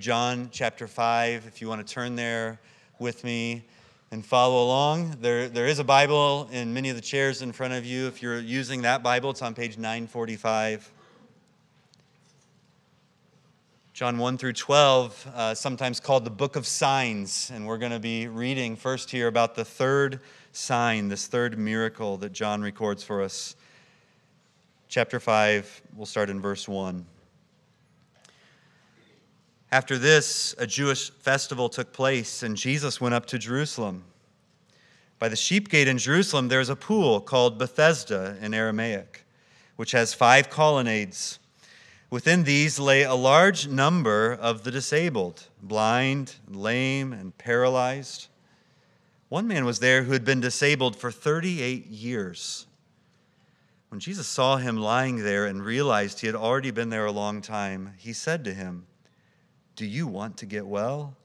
John chapter 5, if you want to turn there with me and follow along. There, there is a Bible in many of the chairs in front of you. If you're using that Bible, it's on page 945. John 1 through 12, uh, sometimes called the Book of Signs. And we're going to be reading first here about the third sign, this third miracle that John records for us. Chapter 5, we'll start in verse 1. After this, a Jewish festival took place, and Jesus went up to Jerusalem. By the sheep gate in Jerusalem, there is a pool called Bethesda in Aramaic, which has five colonnades. Within these lay a large number of the disabled, blind, lame, and paralyzed. One man was there who had been disabled for 38 years. When Jesus saw him lying there and realized he had already been there a long time, he said to him, Do you want to get well?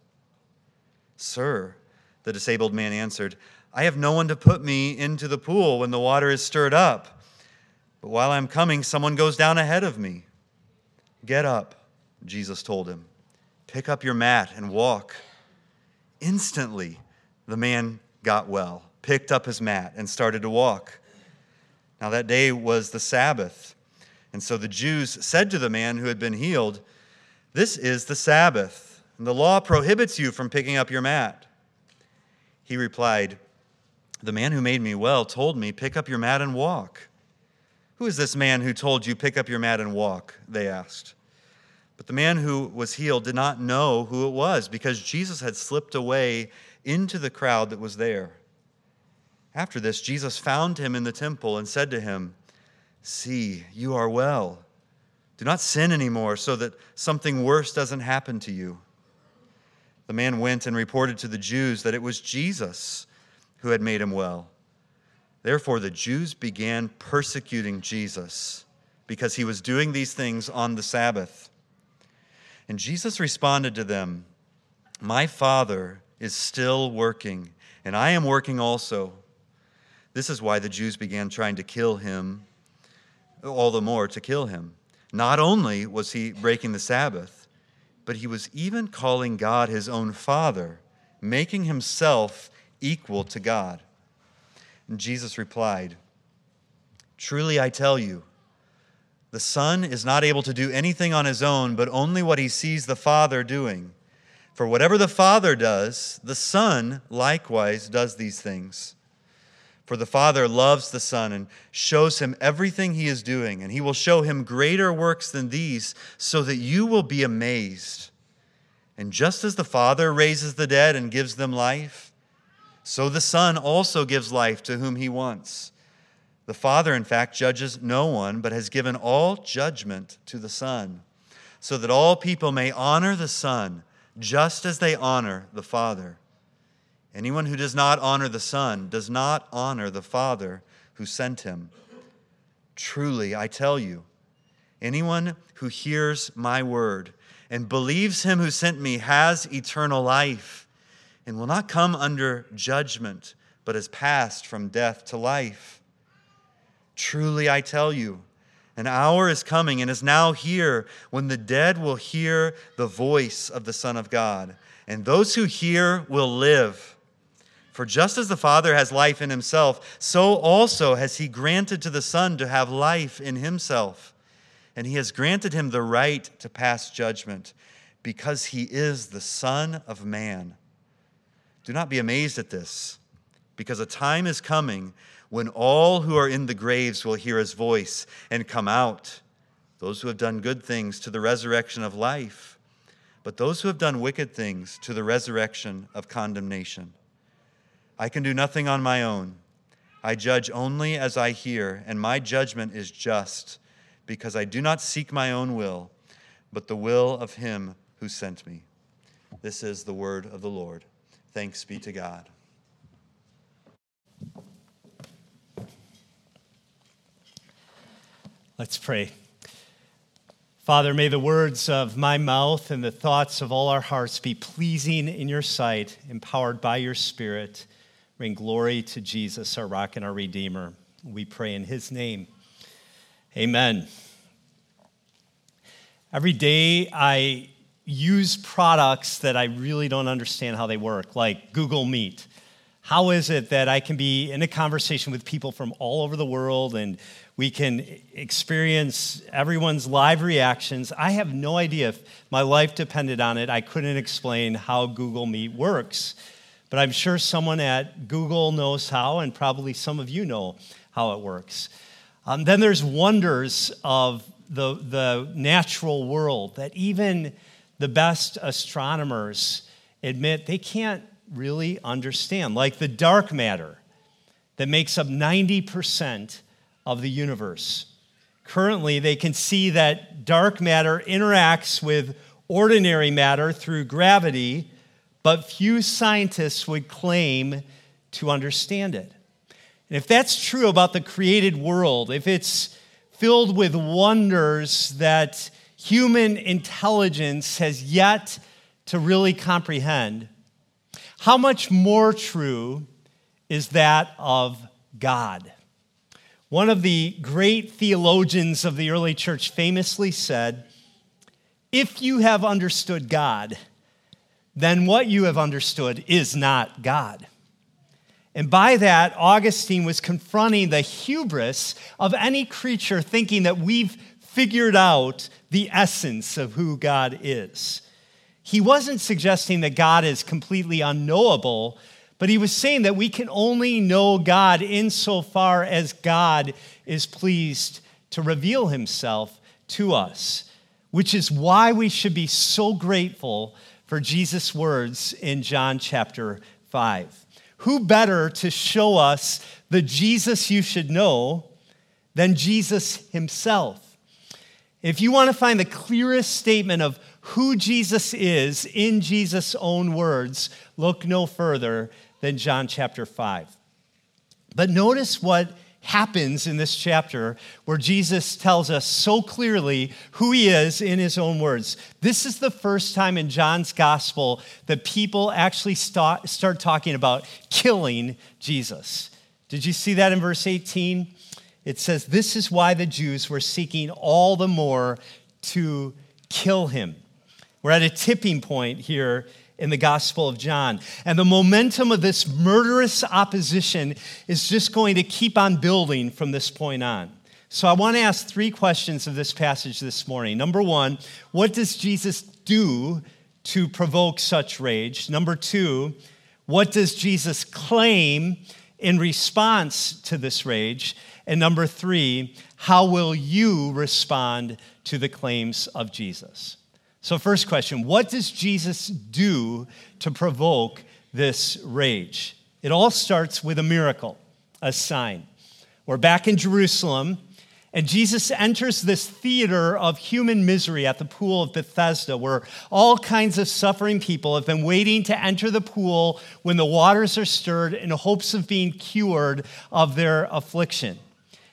Sir, the disabled man answered, I have no one to put me into the pool when the water is stirred up. But while I'm coming, someone goes down ahead of me. Get up, Jesus told him. Pick up your mat and walk. Instantly, the man got well, picked up his mat, and started to walk. Now, that day was the Sabbath. And so the Jews said to the man who had been healed, This is the Sabbath, and the law prohibits you from picking up your mat. He replied, The man who made me well told me, Pick up your mat and walk. Who is this man who told you, Pick up your mat and walk? They asked. But the man who was healed did not know who it was because Jesus had slipped away into the crowd that was there. After this, Jesus found him in the temple and said to him, See, you are well. Do not sin anymore so that something worse doesn't happen to you. The man went and reported to the Jews that it was Jesus who had made him well. Therefore, the Jews began persecuting Jesus because he was doing these things on the Sabbath. And Jesus responded to them, My Father is still working, and I am working also. This is why the Jews began trying to kill him, all the more to kill him. Not only was he breaking the Sabbath, but he was even calling God his own Father, making himself equal to God. And Jesus replied, Truly I tell you, the Son is not able to do anything on his own, but only what he sees the Father doing. For whatever the Father does, the Son likewise does these things. For the Father loves the Son and shows him everything he is doing, and he will show him greater works than these, so that you will be amazed. And just as the Father raises the dead and gives them life, so the Son also gives life to whom he wants. The Father, in fact, judges no one, but has given all judgment to the Son, so that all people may honor the Son just as they honor the Father. Anyone who does not honor the Son does not honor the Father who sent him. Truly, I tell you, anyone who hears my word and believes him who sent me has eternal life and will not come under judgment, but has passed from death to life. Truly, I tell you, an hour is coming and is now here when the dead will hear the voice of the Son of God, and those who hear will live. For just as the Father has life in himself, so also has he granted to the Son to have life in himself. And he has granted him the right to pass judgment, because he is the Son of Man. Do not be amazed at this, because a time is coming when all who are in the graves will hear his voice and come out, those who have done good things to the resurrection of life, but those who have done wicked things to the resurrection of condemnation. I can do nothing on my own. I judge only as I hear, and my judgment is just, because I do not seek my own will, but the will of him who sent me. This is the word of the Lord. Thanks be to God. Let's pray. Father, may the words of my mouth and the thoughts of all our hearts be pleasing in your sight, empowered by your Spirit. Bring glory to Jesus, our rock and our Redeemer. We pray in his name. Amen. Every day I use products that I really don't understand how they work, like Google Meet. How is it that I can be in a conversation with people from all over the world and we can experience everyone's live reactions? I have no idea if my life depended on it. I couldn't explain how Google Meet works. But I'm sure someone at Google knows how, and probably some of you know how it works. Um, then there's wonders of the, the natural world that even the best astronomers admit they can't really understand, like the dark matter that makes up 90% of the universe. Currently, they can see that dark matter interacts with ordinary matter through gravity, but few scientists would claim to understand it. And if that's true about the created world, if it's filled with wonders that human intelligence has yet to really comprehend, how much more true is that of God? One of the great theologians of the early church famously said, If you have understood God, then what you have understood is not God. And by that, Augustine was confronting the hubris of any creature thinking that we've figured out the essence of who God is. He wasn't suggesting that God is completely unknowable, but he was saying that we can only know God insofar as God is pleased to reveal himself to us, which is why we should be so grateful for Jesus' words in John chapter 5 who better to show us the Jesus you should know than Jesus himself? If you want to find the clearest statement of who Jesus is in Jesus' own words, look no further than John chapter 5. But notice what happens in this chapter where Jesus tells us so clearly who he is in his own words. This is the first time in John's gospel that people actually start, start talking about killing Jesus. Did you see that in verse 18? It says, This is why the Jews were seeking all the more to kill him. We're at a tipping point here in the Gospel of John. And the momentum of this murderous opposition is just going to keep on building from this point on. So I want to ask three questions of this passage this morning. Number one, what does Jesus do to provoke such rage? Number two, what does Jesus claim in response to this rage? And number three, how will you respond to the claims of Jesus? So, first question what does Jesus do to provoke this rage? It all starts with a miracle, a sign. We're back in Jerusalem, and Jesus enters this theater of human misery at the pool of Bethesda, where all kinds of suffering people have been waiting to enter the pool when the waters are stirred in hopes of being cured of their affliction.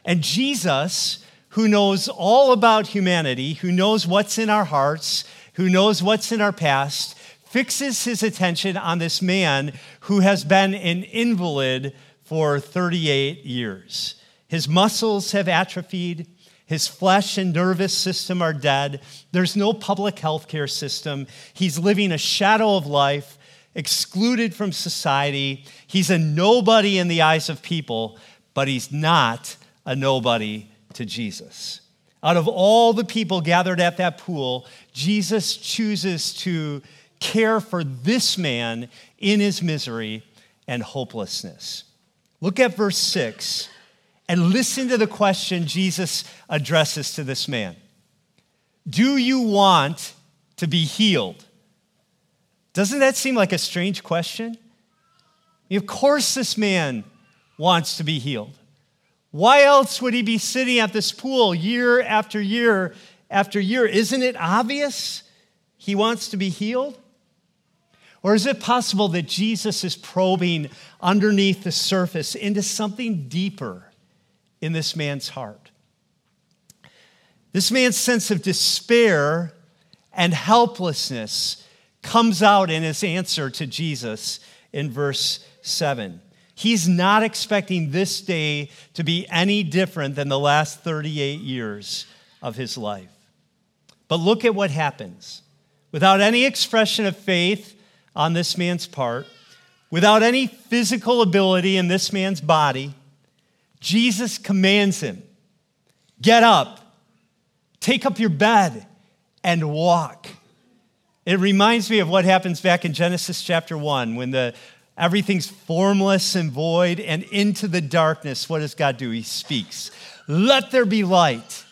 And Jesus, who knows all about humanity, who knows what's in our hearts, who knows what's in our past, fixes his attention on this man who has been an invalid for 38 years. His muscles have atrophied. His flesh and nervous system are dead. There's no public health care system. He's living a shadow of life, excluded from society. He's a nobody in the eyes of people, but he's not a nobody to Jesus. Out of all the people gathered at that pool, Jesus chooses to care for this man in his misery and hopelessness. Look at verse 6 and listen to the question Jesus addresses to this man Do you want to be healed? Doesn't that seem like a strange question? Of course, this man wants to be healed. Why else would he be sitting at this pool year after year after year? Isn't it obvious he wants to be healed? Or is it possible that Jesus is probing underneath the surface into something deeper in this man's heart? This man's sense of despair and helplessness comes out in his answer to Jesus in verse 7. He's not expecting this day to be any different than the last 38 years of his life. But look at what happens. without any expression of faith on this man's part, without any physical ability in this man's body, Jesus commands him get up, take up your bed, and walk. It reminds me of what happens back in Genesis chapter 1 when the, everything's formless and void and into the darkness. What does God do? He speaks, Let there be light,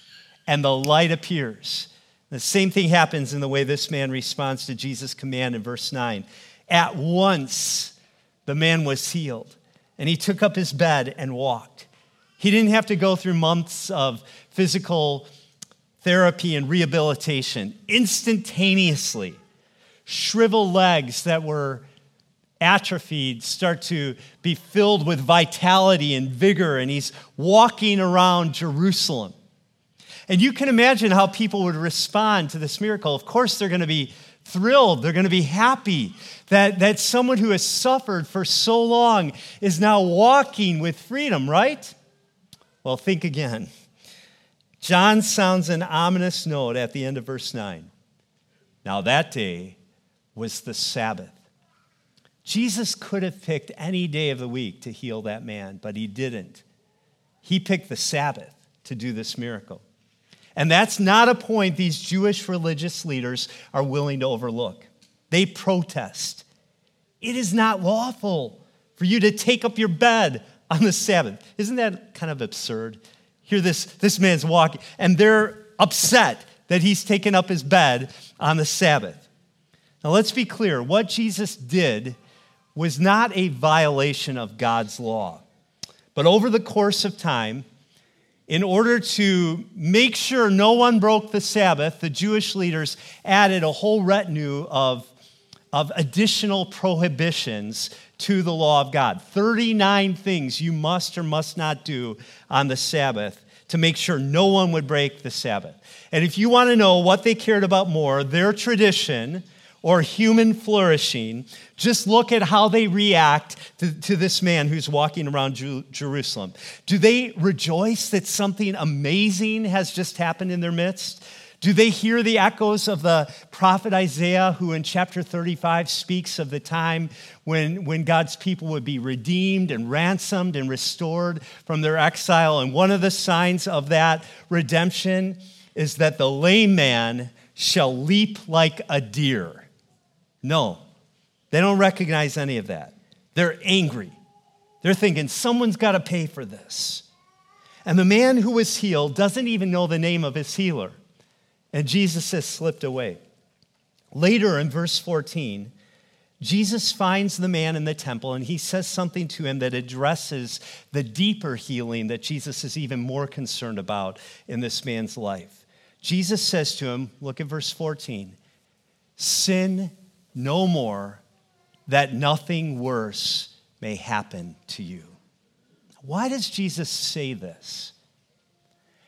and the light appears. The same thing happens in the way this man responds to Jesus' command in verse 9. At once, the man was healed, and he took up his bed and walked. He didn't have to go through months of physical therapy and rehabilitation. Instantaneously, shriveled legs that were atrophied start to be filled with vitality and vigor, and he's walking around Jerusalem. And you can imagine how people would respond to this miracle. Of course, they're going to be thrilled, they're going to be happy that, that someone who has suffered for so long is now walking with freedom, right? Well, think again. John sounds an ominous note at the end of verse 9. Now, that day was the Sabbath. Jesus could have picked any day of the week to heal that man, but he didn't. He picked the Sabbath to do this miracle. And that's not a point these Jewish religious leaders are willing to overlook. They protest. It is not lawful for you to take up your bed on the Sabbath. Isn't that kind of absurd? Here, this, this man's walking, and they're upset that he's taken up his bed on the Sabbath. Now, let's be clear what Jesus did was not a violation of God's law. But over the course of time, in order to make sure no one broke the Sabbath, the Jewish leaders added a whole retinue of, of additional prohibitions to the law of God. 39 things you must or must not do on the Sabbath to make sure no one would break the Sabbath. And if you want to know what they cared about more, their tradition or human flourishing, just look at how they react to, to this man who's walking around Ju- Jerusalem. Do they rejoice that something amazing has just happened in their midst? Do they hear the echoes of the prophet Isaiah, who in chapter 35 speaks of the time when, when God's people would be redeemed and ransomed and restored from their exile? And one of the signs of that redemption is that the lame man shall leap like a deer. No, they don't recognize any of that. They're angry. They're thinking, someone's got to pay for this. And the man who was healed doesn't even know the name of his healer. And Jesus has slipped away. Later in verse 14, Jesus finds the man in the temple and he says something to him that addresses the deeper healing that Jesus is even more concerned about in this man's life. Jesus says to him, look at verse 14, sin no more, that nothing worse may happen to you. Why does Jesus say this?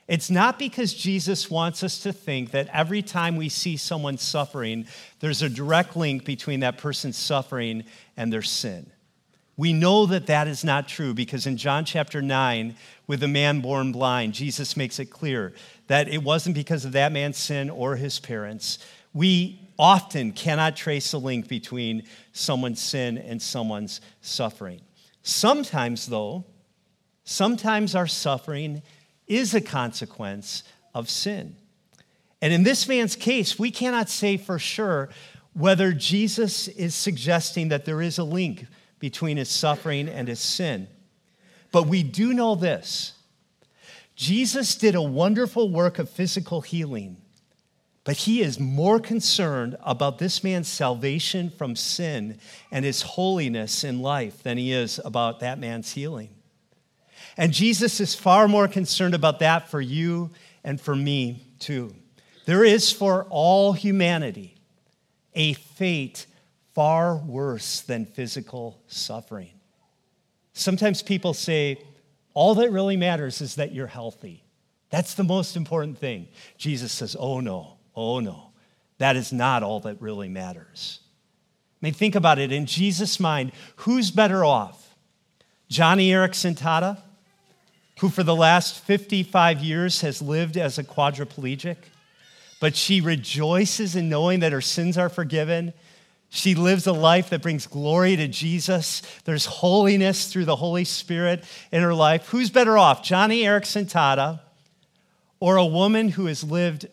It's not because Jesus wants us to think that every time we see someone suffering, there's a direct link between that person's suffering and their sin. We know that that is not true because in John chapter 9, with the man born blind, Jesus makes it clear that it wasn't because of that man's sin or his parents. We often cannot trace a link between someone's sin and someone's suffering. Sometimes, though, sometimes our suffering is a consequence of sin. And in this man's case, we cannot say for sure whether Jesus is suggesting that there is a link between his suffering and his sin. But we do know this Jesus did a wonderful work of physical healing but he is more concerned about this man's salvation from sin and his holiness in life than he is about that man's healing. And Jesus is far more concerned about that for you and for me too. There is for all humanity a fate far worse than physical suffering. Sometimes people say, all that really matters is that you're healthy. That's the most important thing. Jesus says, oh no. Oh no, that is not all that really matters. I mean, think about it. In Jesus' mind, who's better off? Joni Eareckson Tada, who for the last 55 years has lived as a quadriplegic, but she rejoices in knowing that her sins are forgiven. She lives a life that brings glory to Jesus. There's holiness through the Holy Spirit in her life. Who's better off, Joni Eareckson Tada or a woman who has lived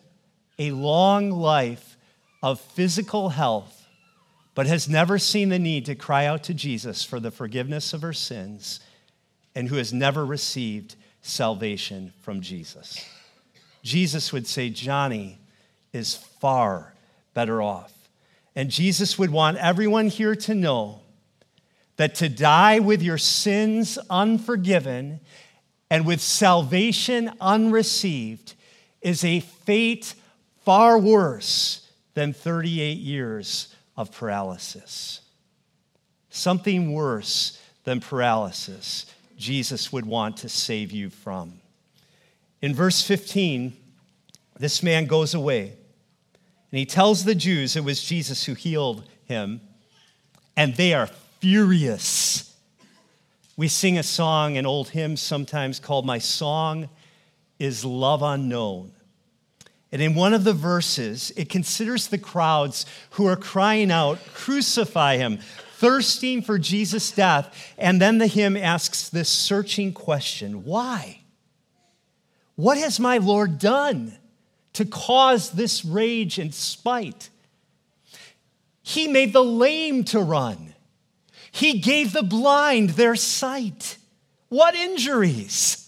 a long life of physical health, but has never seen the need to cry out to Jesus for the forgiveness of her sins, and who has never received salvation from Jesus. Jesus would say, Joni is far better off. And Jesus would want everyone here to know that to die with your sins unforgiven and with salvation unreceived is a fate far worse than 38 years of paralysis. Something worse than paralysis, Jesus would want to save you from. In verse 15, this man goes away and he tells the Jews it was Jesus who healed him, and they are furious. We sing a song, an old hymn sometimes called My Song is Love Unknown. And in one of the verses, it considers the crowds who are crying out, Crucify him, thirsting for Jesus' death. And then the hymn asks this searching question Why? What has my Lord done to cause this rage and spite? He made the lame to run, He gave the blind their sight. What injuries!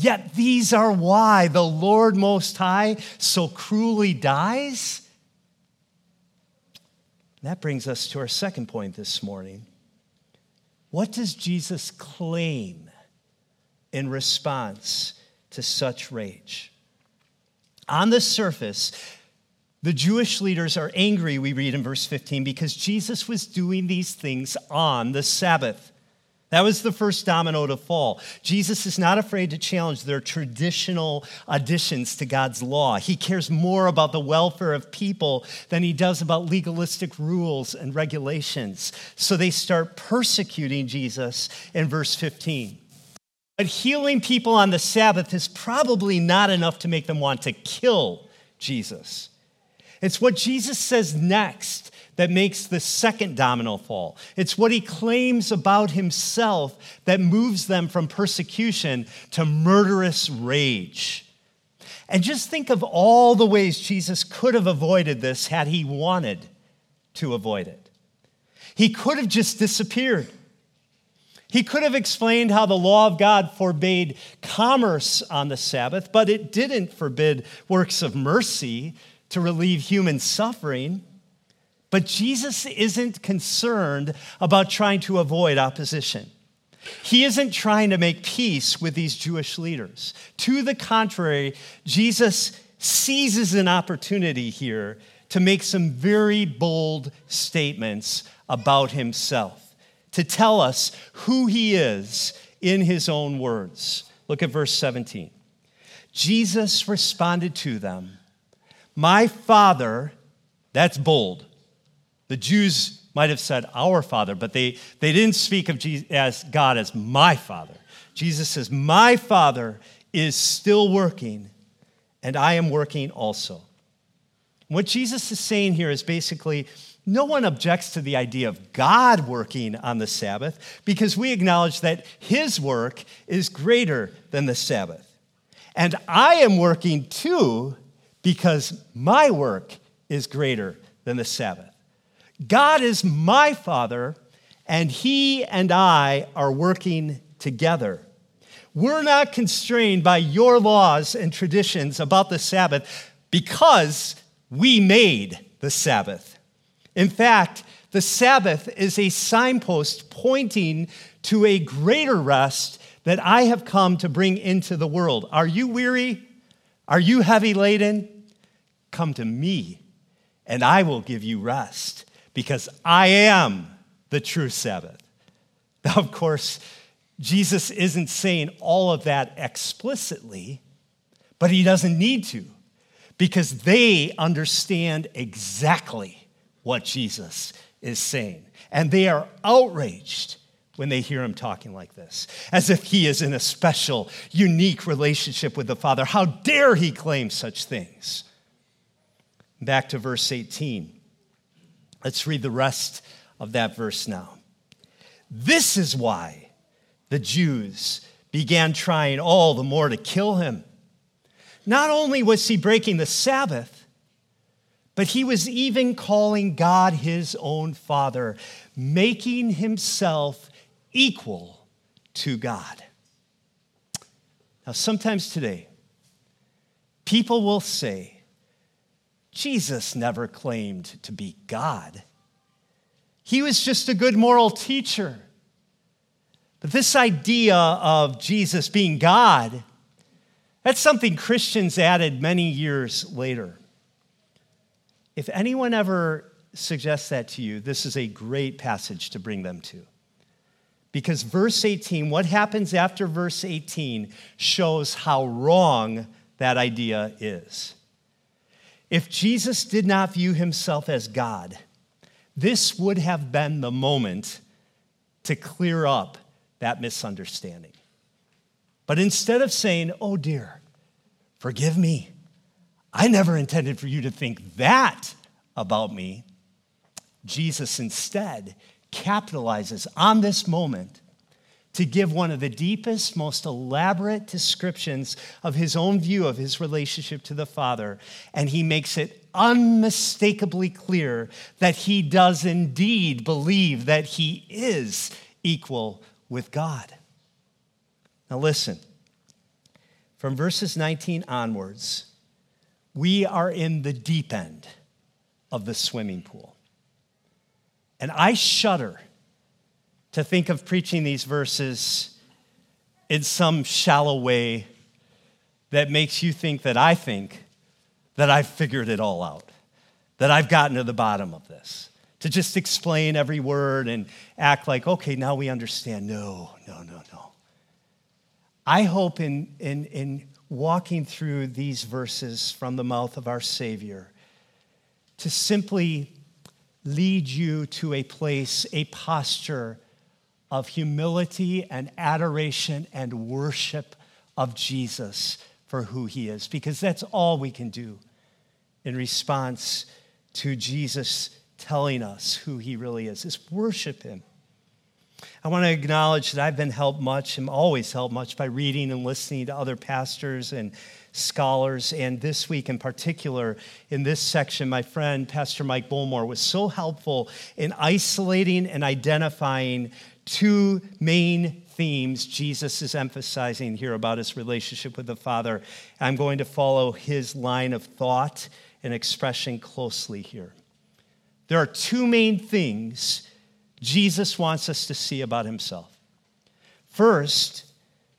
Yet these are why the Lord Most High so cruelly dies. That brings us to our second point this morning. What does Jesus claim in response to such rage? On the surface, the Jewish leaders are angry, we read in verse 15, because Jesus was doing these things on the Sabbath. That was the first domino to fall. Jesus is not afraid to challenge their traditional additions to God's law. He cares more about the welfare of people than he does about legalistic rules and regulations. So they start persecuting Jesus in verse 15. But healing people on the Sabbath is probably not enough to make them want to kill Jesus. It's what Jesus says next that makes the second domino fall. It's what he claims about himself that moves them from persecution to murderous rage. And just think of all the ways Jesus could have avoided this had he wanted to avoid it. He could have just disappeared. He could have explained how the law of God forbade commerce on the Sabbath, but it didn't forbid works of mercy to relieve human suffering. But Jesus isn't concerned about trying to avoid opposition. He isn't trying to make peace with these Jewish leaders. To the contrary, Jesus seizes an opportunity here to make some very bold statements about himself, to tell us who he is in his own words. Look at verse 17. Jesus responded to them, My Father, that's bold the Jews might have said, Our Father, but they, they didn't speak of Jesus as God as my Father. Jesus says, My Father is still working, and I am working also. What Jesus is saying here is basically no one objects to the idea of God working on the Sabbath because we acknowledge that his work is greater than the Sabbath. And I am working too because my work is greater than the Sabbath. God is my Father, and He and I are working together. We're not constrained by your laws and traditions about the Sabbath because we made the Sabbath. In fact, the Sabbath is a signpost pointing to a greater rest that I have come to bring into the world. Are you weary? Are you heavy laden? Come to me, and I will give you rest because I am the true Sabbath. Now, of course, Jesus isn't saying all of that explicitly, but he doesn't need to because they understand exactly what Jesus is saying. And they are outraged when they hear him talking like this, as if he is in a special, unique relationship with the Father. How dare he claim such things? Back to verse 18. Let's read the rest of that verse now. This is why the Jews began trying all the more to kill him. Not only was he breaking the Sabbath, but he was even calling God his own Father, making himself equal to God. Now, sometimes today, people will say, Jesus never claimed to be God. He was just a good moral teacher. But this idea of Jesus being God, that's something Christians added many years later. If anyone ever suggests that to you, this is a great passage to bring them to. Because verse 18, what happens after verse 18, shows how wrong that idea is. If Jesus did not view himself as God, this would have been the moment to clear up that misunderstanding. But instead of saying, Oh dear, forgive me, I never intended for you to think that about me, Jesus instead capitalizes on this moment to give one of the deepest, most elaborate descriptions of his own view of his relationship to the Father. And he makes it unmistakably clear that he does indeed believe that he is equal with God. Now, listen, from verses 19 onwards, we are in the deep end of the swimming pool. And I shudder to think of preaching these verses in some shallow way that makes you think that I think that I've figured it all out, that I've gotten to the bottom of this to just explain every word and act like, okay, now we understand. No, no, no, no. I hope in, in, in walking through these verses from the mouth of our Savior to simply lead you to a place, a posture of humility and adoration and worship of Jesus for who he is, because that's all we can do in response to Jesus telling us who he really is, is worship him. I want to acknowledge that I've been helped much, and always helped much by reading and listening to other pastors and scholars. And this week in particular, in this section, my friend, Pastor Mike Bullmore, was so helpful in isolating and identifying two main themes Jesus is emphasizing here about his relationship with the Father. I'm going to follow his line of thought and expression closely here. There are two main things Jesus wants us to see about himself. First,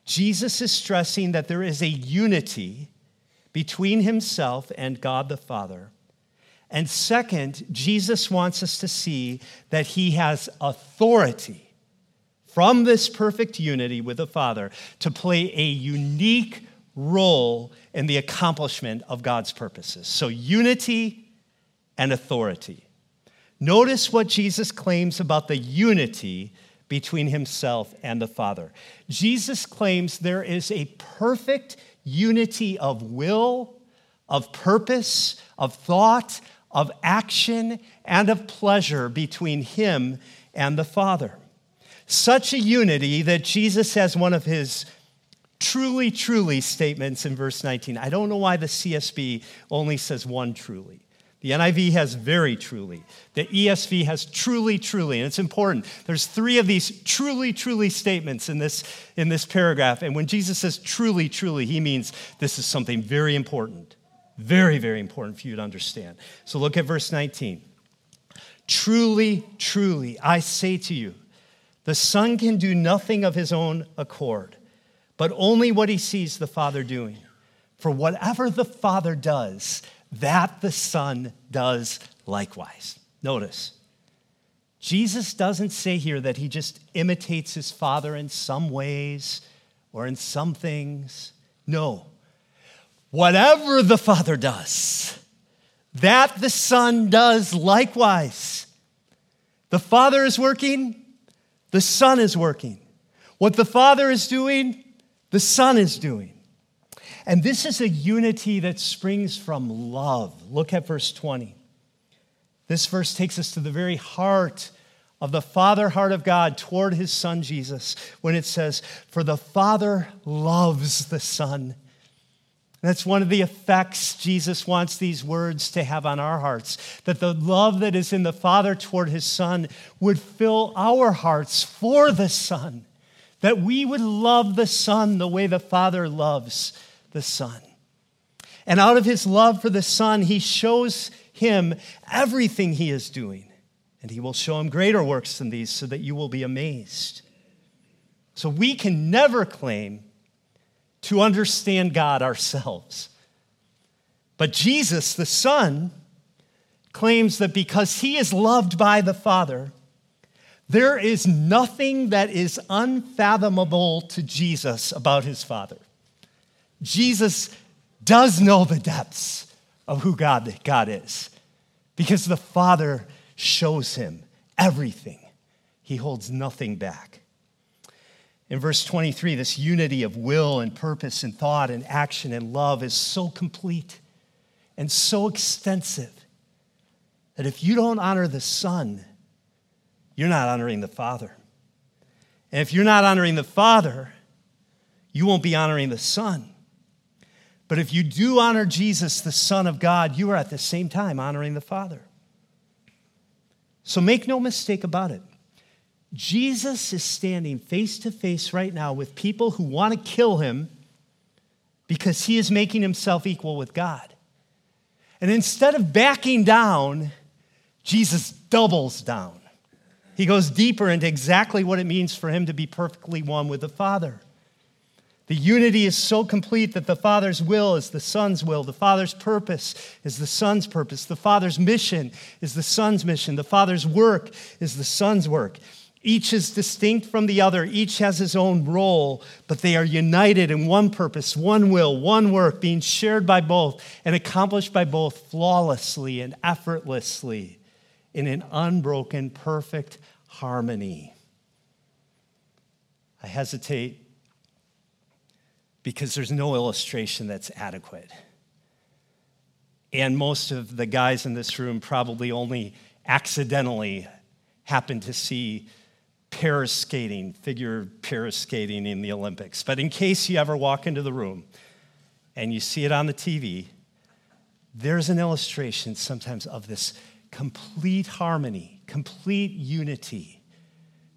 Jesus is stressing that there is a unity between himself and God the Father. And second, Jesus wants us to see that he has authority from this perfect unity with the Father to play a unique role in the accomplishment of God's purposes. So, unity and authority. Notice what Jesus claims about the unity between himself and the Father. Jesus claims there is a perfect unity of will, of purpose, of thought, of action, and of pleasure between him and the Father. Such a unity that Jesus has one of his truly, truly statements in verse 19. I don't know why the CSB only says one truly. The NIV has very truly. The ESV has truly, truly. And it's important. There's three of these truly, truly statements in this, in this paragraph. And when Jesus says truly, truly, he means this is something very important. Very, very important for you to understand. So look at verse 19. Truly, truly, I say to you, the Son can do nothing of his own accord, but only what he sees the Father doing. For whatever the Father does, that the Son does likewise. Notice, Jesus doesn't say here that he just imitates his Father in some ways or in some things. No. Whatever the Father does, that the Son does likewise. The Father is working, the Son is working. What the Father is doing, the Son is doing. And this is a unity that springs from love. Look at verse 20. This verse takes us to the very heart of the Father heart of God toward his Son Jesus when it says, For the Father loves the Son. That's one of the effects Jesus wants these words to have on our hearts. That the love that is in the Father toward his Son would fill our hearts for the Son. That we would love the Son the way the Father loves the Son. And out of his love for the Son, he shows him everything he is doing. And he will show him greater works than these so that you will be amazed. So we can never claim to understand God ourselves. But Jesus, the Son, claims that because he is loved by the Father, there is nothing that is unfathomable to Jesus about his Father. Jesus does know the depths of who God, God is because the Father shows him everything. He holds nothing back. In verse 23, this unity of will and purpose and thought and action and love is so complete and so extensive that if you don't honor the Son, you're not honoring the Father. And if you're not honoring the Father, you won't be honoring the Son. But if you do honor Jesus, the Son of God, you are at the same time honoring the Father. So make no mistake about it. Jesus is standing face to face right now with people who want to kill him because he is making himself equal with God. And instead of backing down, Jesus doubles down. He goes deeper into exactly what it means for him to be perfectly one with the Father. The unity is so complete that the Father's will is the Son's will. The Father's purpose is the Son's purpose. The Father's mission is the Son's mission. The Father's work is the Son's work. Each is distinct from the other. Each has his own role, but they are united in one purpose, one will, one work, being shared by both and accomplished by both flawlessly and effortlessly in an unbroken, perfect harmony. I hesitate because there's no illustration that's adequate. And most of the guys in this room probably only accidentally happen to see pair skating, figure pair skating in the Olympics. But in case you ever walk into the room and you see it on the TV, there's an illustration sometimes of this complete harmony, complete unity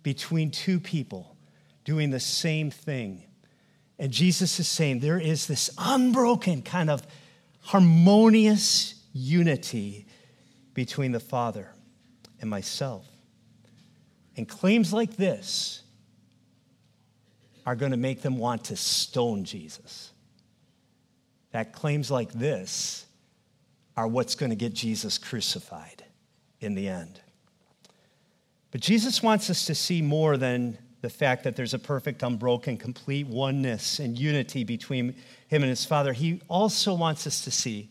between two people doing the same thing and Jesus is saying there is this unbroken kind of harmonious unity between the Father and myself. And claims like this are going to make them want to stone Jesus. That claims like this are what's going to get Jesus crucified in the end. But Jesus wants us to see more than the fact that there's a perfect, unbroken, complete oneness and unity between him and his Father, he also wants us to see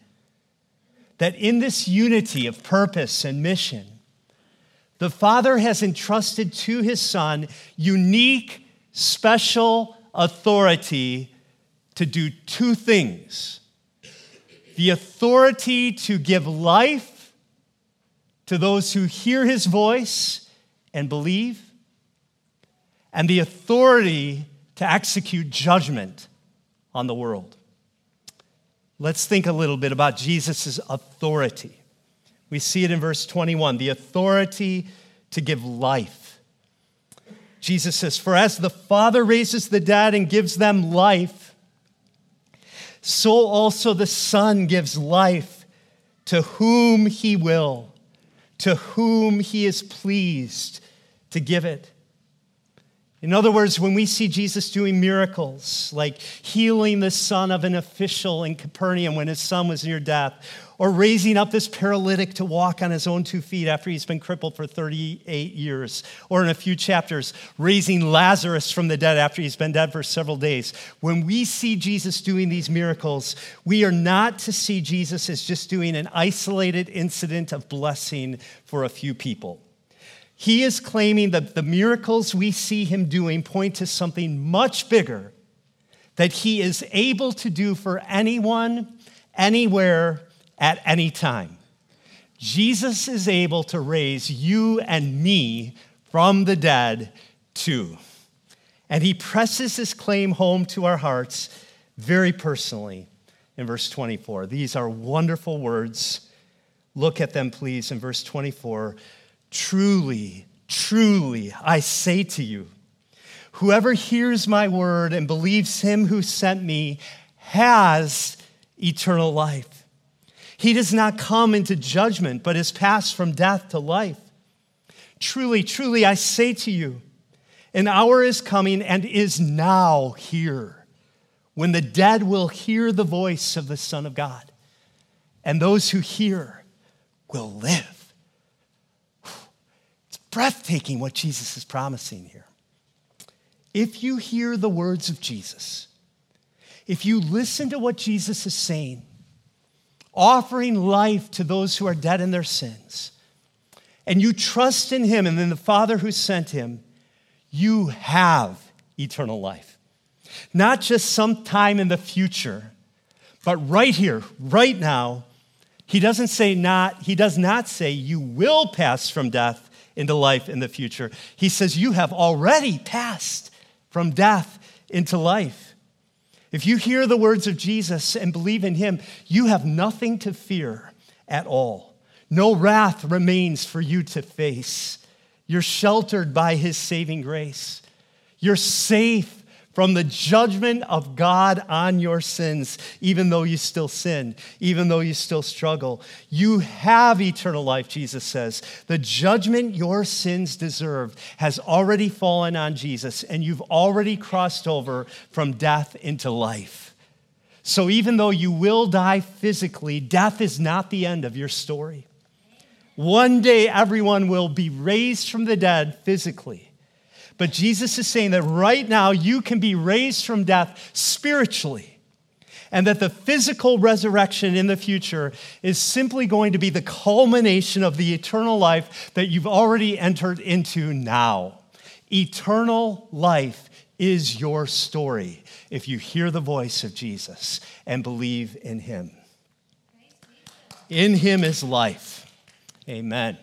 that in this unity of purpose and mission, the Father has entrusted to his Son unique, special authority to do two things the authority to give life to those who hear his voice and believe and the authority to execute judgment on the world. Let's think a little bit about Jesus' authority. We see it in verse 21 the authority to give life. Jesus says, For as the Father raises the dead and gives them life, so also the Son gives life to whom he will, to whom he is pleased to give it. In other words, when we see Jesus doing miracles, like healing the son of an official in Capernaum when his son was near death, or raising up this paralytic to walk on his own two feet after he's been crippled for 38 years, or in a few chapters, raising Lazarus from the dead after he's been dead for several days. When we see Jesus doing these miracles, we are not to see Jesus as just doing an isolated incident of blessing for a few people. He is claiming that the miracles we see him doing point to something much bigger that he is able to do for anyone, anywhere, at any time. Jesus is able to raise you and me from the dead too. And he presses his claim home to our hearts very personally in verse 24. These are wonderful words. Look at them, please, in verse 24. Truly, truly, I say to you, whoever hears my word and believes him who sent me has eternal life. He does not come into judgment, but is passed from death to life. Truly, truly, I say to you, an hour is coming and is now here when the dead will hear the voice of the Son of God, and those who hear will live. It's breathtaking what Jesus is promising here. If you hear the words of Jesus, if you listen to what Jesus is saying, offering life to those who are dead in their sins, and you trust in Him and in the Father who sent Him, you have eternal life. Not just sometime in the future, but right here, right now. He doesn't say not, he does not say you will pass from death into life in the future. He says you have already passed from death into life. If you hear the words of Jesus and believe in him, you have nothing to fear at all. No wrath remains for you to face. You're sheltered by his saving grace. You're safe from the judgment of God on your sins, even though you still sin, even though you still struggle. You have eternal life, Jesus says. The judgment your sins deserve has already fallen on Jesus, and you've already crossed over from death into life. So even though you will die physically, death is not the end of your story. One day, everyone will be raised from the dead physically. But Jesus is saying that right now you can be raised from death spiritually. And that the physical resurrection in the future is simply going to be the culmination of the eternal life that you've already entered into now. Eternal life is your story if you hear the voice of Jesus and believe in him. In him is life. Amen.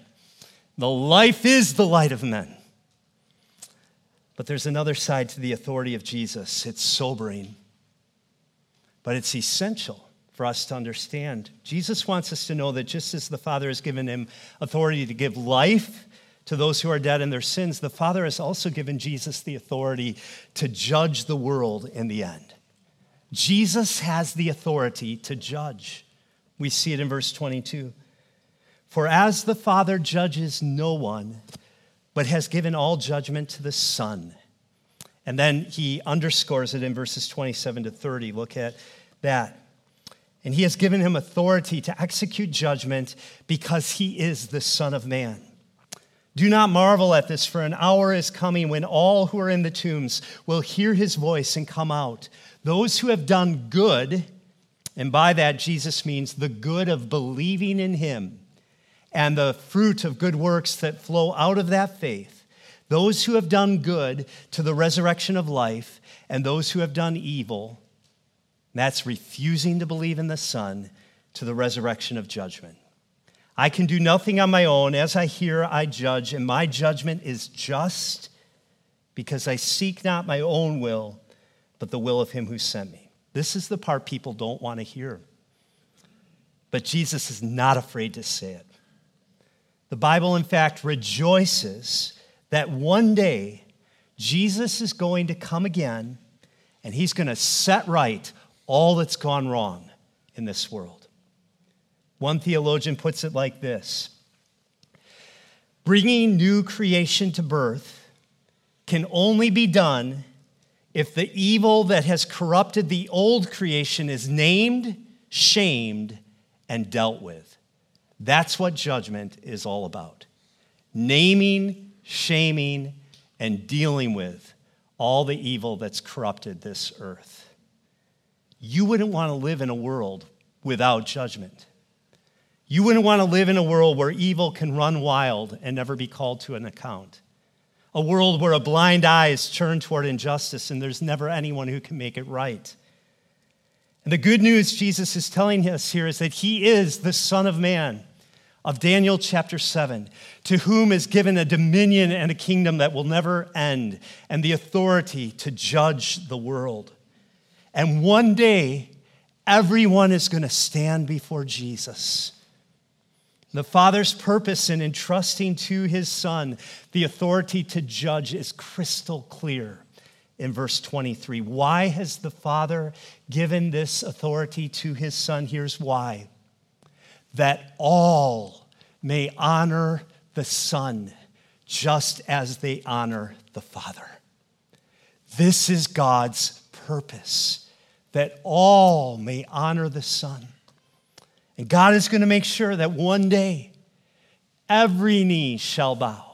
The life is the light of men. But there's another side to the authority of Jesus. It's sobering, but it's essential for us to understand. Jesus wants us to know that just as the Father has given him authority to give life to those who are dead in their sins, the Father has also given Jesus the authority to judge the world in the end. Jesus has the authority to judge. We see it in verse 22. For as the Father judges no one, but has given all judgment to the Son. And then he underscores it in verses 27 to 30. Look at that. And he has given him authority to execute judgment because he is the Son of Man. Do not marvel at this, for an hour is coming when all who are in the tombs will hear his voice and come out. Those who have done good, and by that Jesus means the good of believing in him and the fruit of good works that flow out of that faith, those who have done good to the resurrection of life, and those who have done evil, that's refusing to believe in the Son, to the resurrection of judgment. I can do nothing on my own. As I hear, I judge, and my judgment is just because I seek not my own will, but the will of him who sent me. This is the part people don't want to hear. But Jesus is not afraid to say it. The Bible, in fact, rejoices that one day Jesus is going to come again and he's going to set right all that's gone wrong in this world. One theologian puts it like this Bringing new creation to birth can only be done if the evil that has corrupted the old creation is named, shamed, and dealt with. That's what judgment is all about naming, shaming, and dealing with all the evil that's corrupted this earth. You wouldn't want to live in a world without judgment. You wouldn't want to live in a world where evil can run wild and never be called to an account. a world where a blind eye is turned toward injustice and there's never anyone who can make it right. And the good news Jesus is telling us here is that he is the Son of Man of Daniel chapter 7, to whom is given a dominion and a kingdom that will never end, and the authority to judge the world. And one day, everyone is going to stand before Jesus. The Father's purpose in entrusting to his Son the authority to judge is crystal clear in verse 23. Why has the Father given this authority to his Son? Here's why that all may honor the Son just as they honor the Father. This is God's purpose, that all may honor the Son. And God is going to make sure that one day every knee shall bow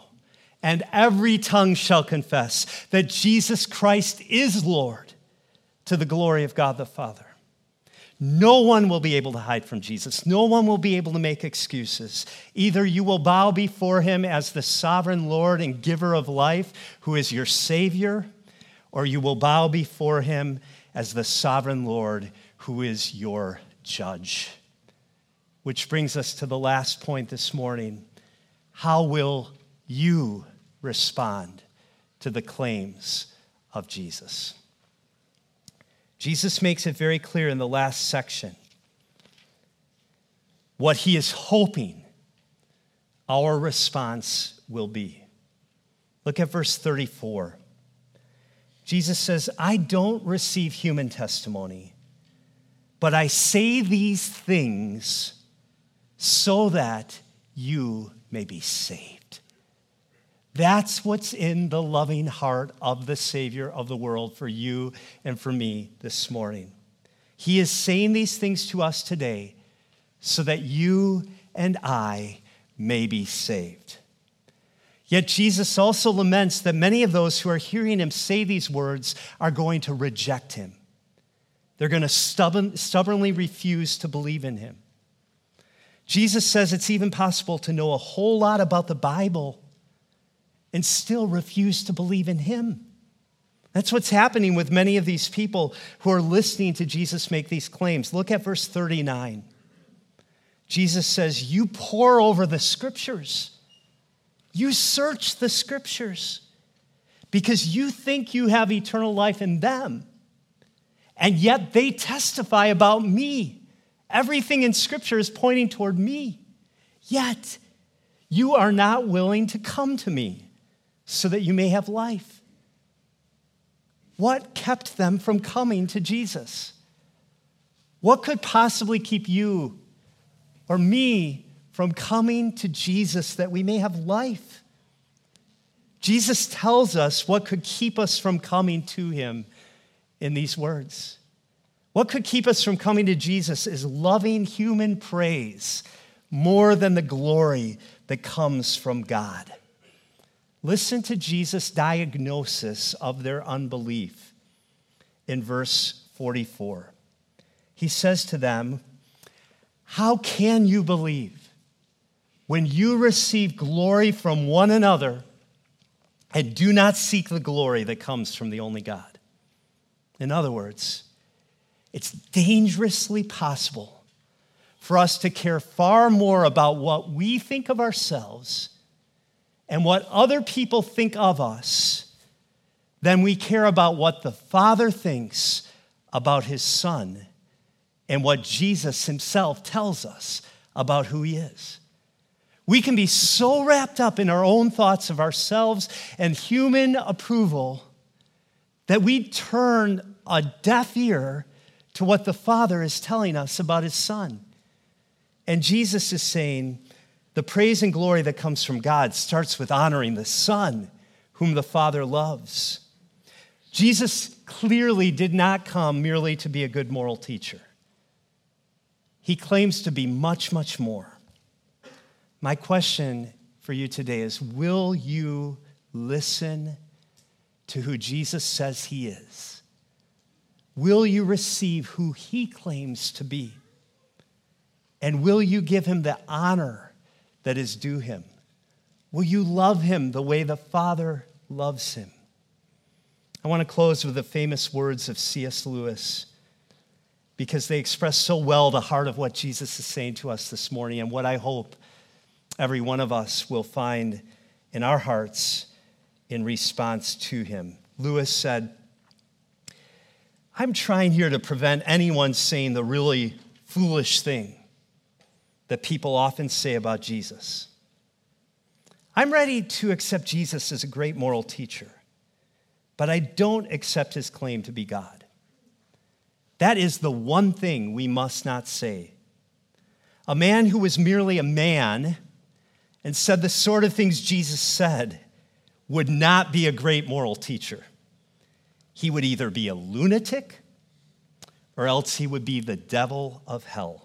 and every tongue shall confess that Jesus Christ is Lord to the glory of God the Father. No one will be able to hide from Jesus. No one will be able to make excuses. Either you will bow before him as the sovereign Lord and giver of life, who is your Savior, or you will bow before him as the sovereign Lord, who is your judge. Which brings us to the last point this morning. How will you respond to the claims of Jesus? Jesus makes it very clear in the last section what he is hoping our response will be. Look at verse 34. Jesus says, I don't receive human testimony, but I say these things so that you may be saved. That's what's in the loving heart of the Savior of the world for you and for me this morning. He is saying these things to us today so that you and I may be saved. Yet Jesus also laments that many of those who are hearing him say these words are going to reject him. They're going to stubborn, stubbornly refuse to believe in him. Jesus says it's even possible to know a whole lot about the Bible and still refuse to believe in him. That's what's happening with many of these people who are listening to Jesus make these claims. Look at verse 39. Jesus says, You pore over the scriptures, you search the scriptures because you think you have eternal life in them, and yet they testify about me. Everything in scripture is pointing toward me, yet you are not willing to come to me so that you may have life. What kept them from coming to Jesus? What could possibly keep you or me from coming to Jesus that we may have life? Jesus tells us what could keep us from coming to him in these words. What could keep us from coming to Jesus is loving human praise more than the glory that comes from God. Listen to Jesus' diagnosis of their unbelief in verse 44. He says to them, How can you believe when you receive glory from one another and do not seek the glory that comes from the only God? In other words, it's dangerously possible for us to care far more about what we think of ourselves and what other people think of us than we care about what the Father thinks about his Son and what Jesus himself tells us about who he is. We can be so wrapped up in our own thoughts of ourselves and human approval that we turn a deaf ear to what the Father is telling us about his Son. And Jesus is saying, the praise and glory that comes from God starts with honoring the Son, whom the Father loves. Jesus clearly did not come merely to be a good moral teacher. He claims to be much, much more. My question for you today is Will you listen to who Jesus says he is? Will you receive who he claims to be? And will you give him the honor that is due him? Will you love him the way the Father loves him. I want to close with the famous words of C.S. Lewis because they express so well the heart of what Jesus is saying to us this morning and what I hope every one of us will find in our hearts in response to him. Lewis said, I'm trying here to prevent anyone saying the really foolish thing that people often say about Jesus. I'm ready to accept Jesus as a great moral teacher, but I don't accept his claim to be God. That is the one thing we must not say. A man who was merely a man and said the sort of things Jesus said would not be a great moral teacher. He would either be a lunatic or else he would be the devil of hell.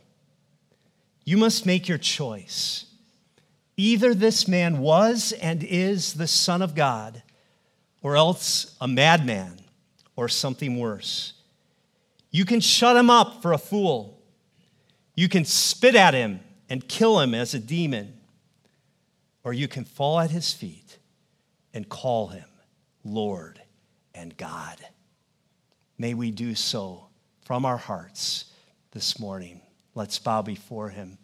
You must make your choice. Either this man was and is the Son of God, or else a madman or something worse. You can shut him up for a fool. You can spit at him and kill him as a demon. Or you can fall at his feet and call him Lord and God. May we do so from our hearts this morning. Let's bow before him.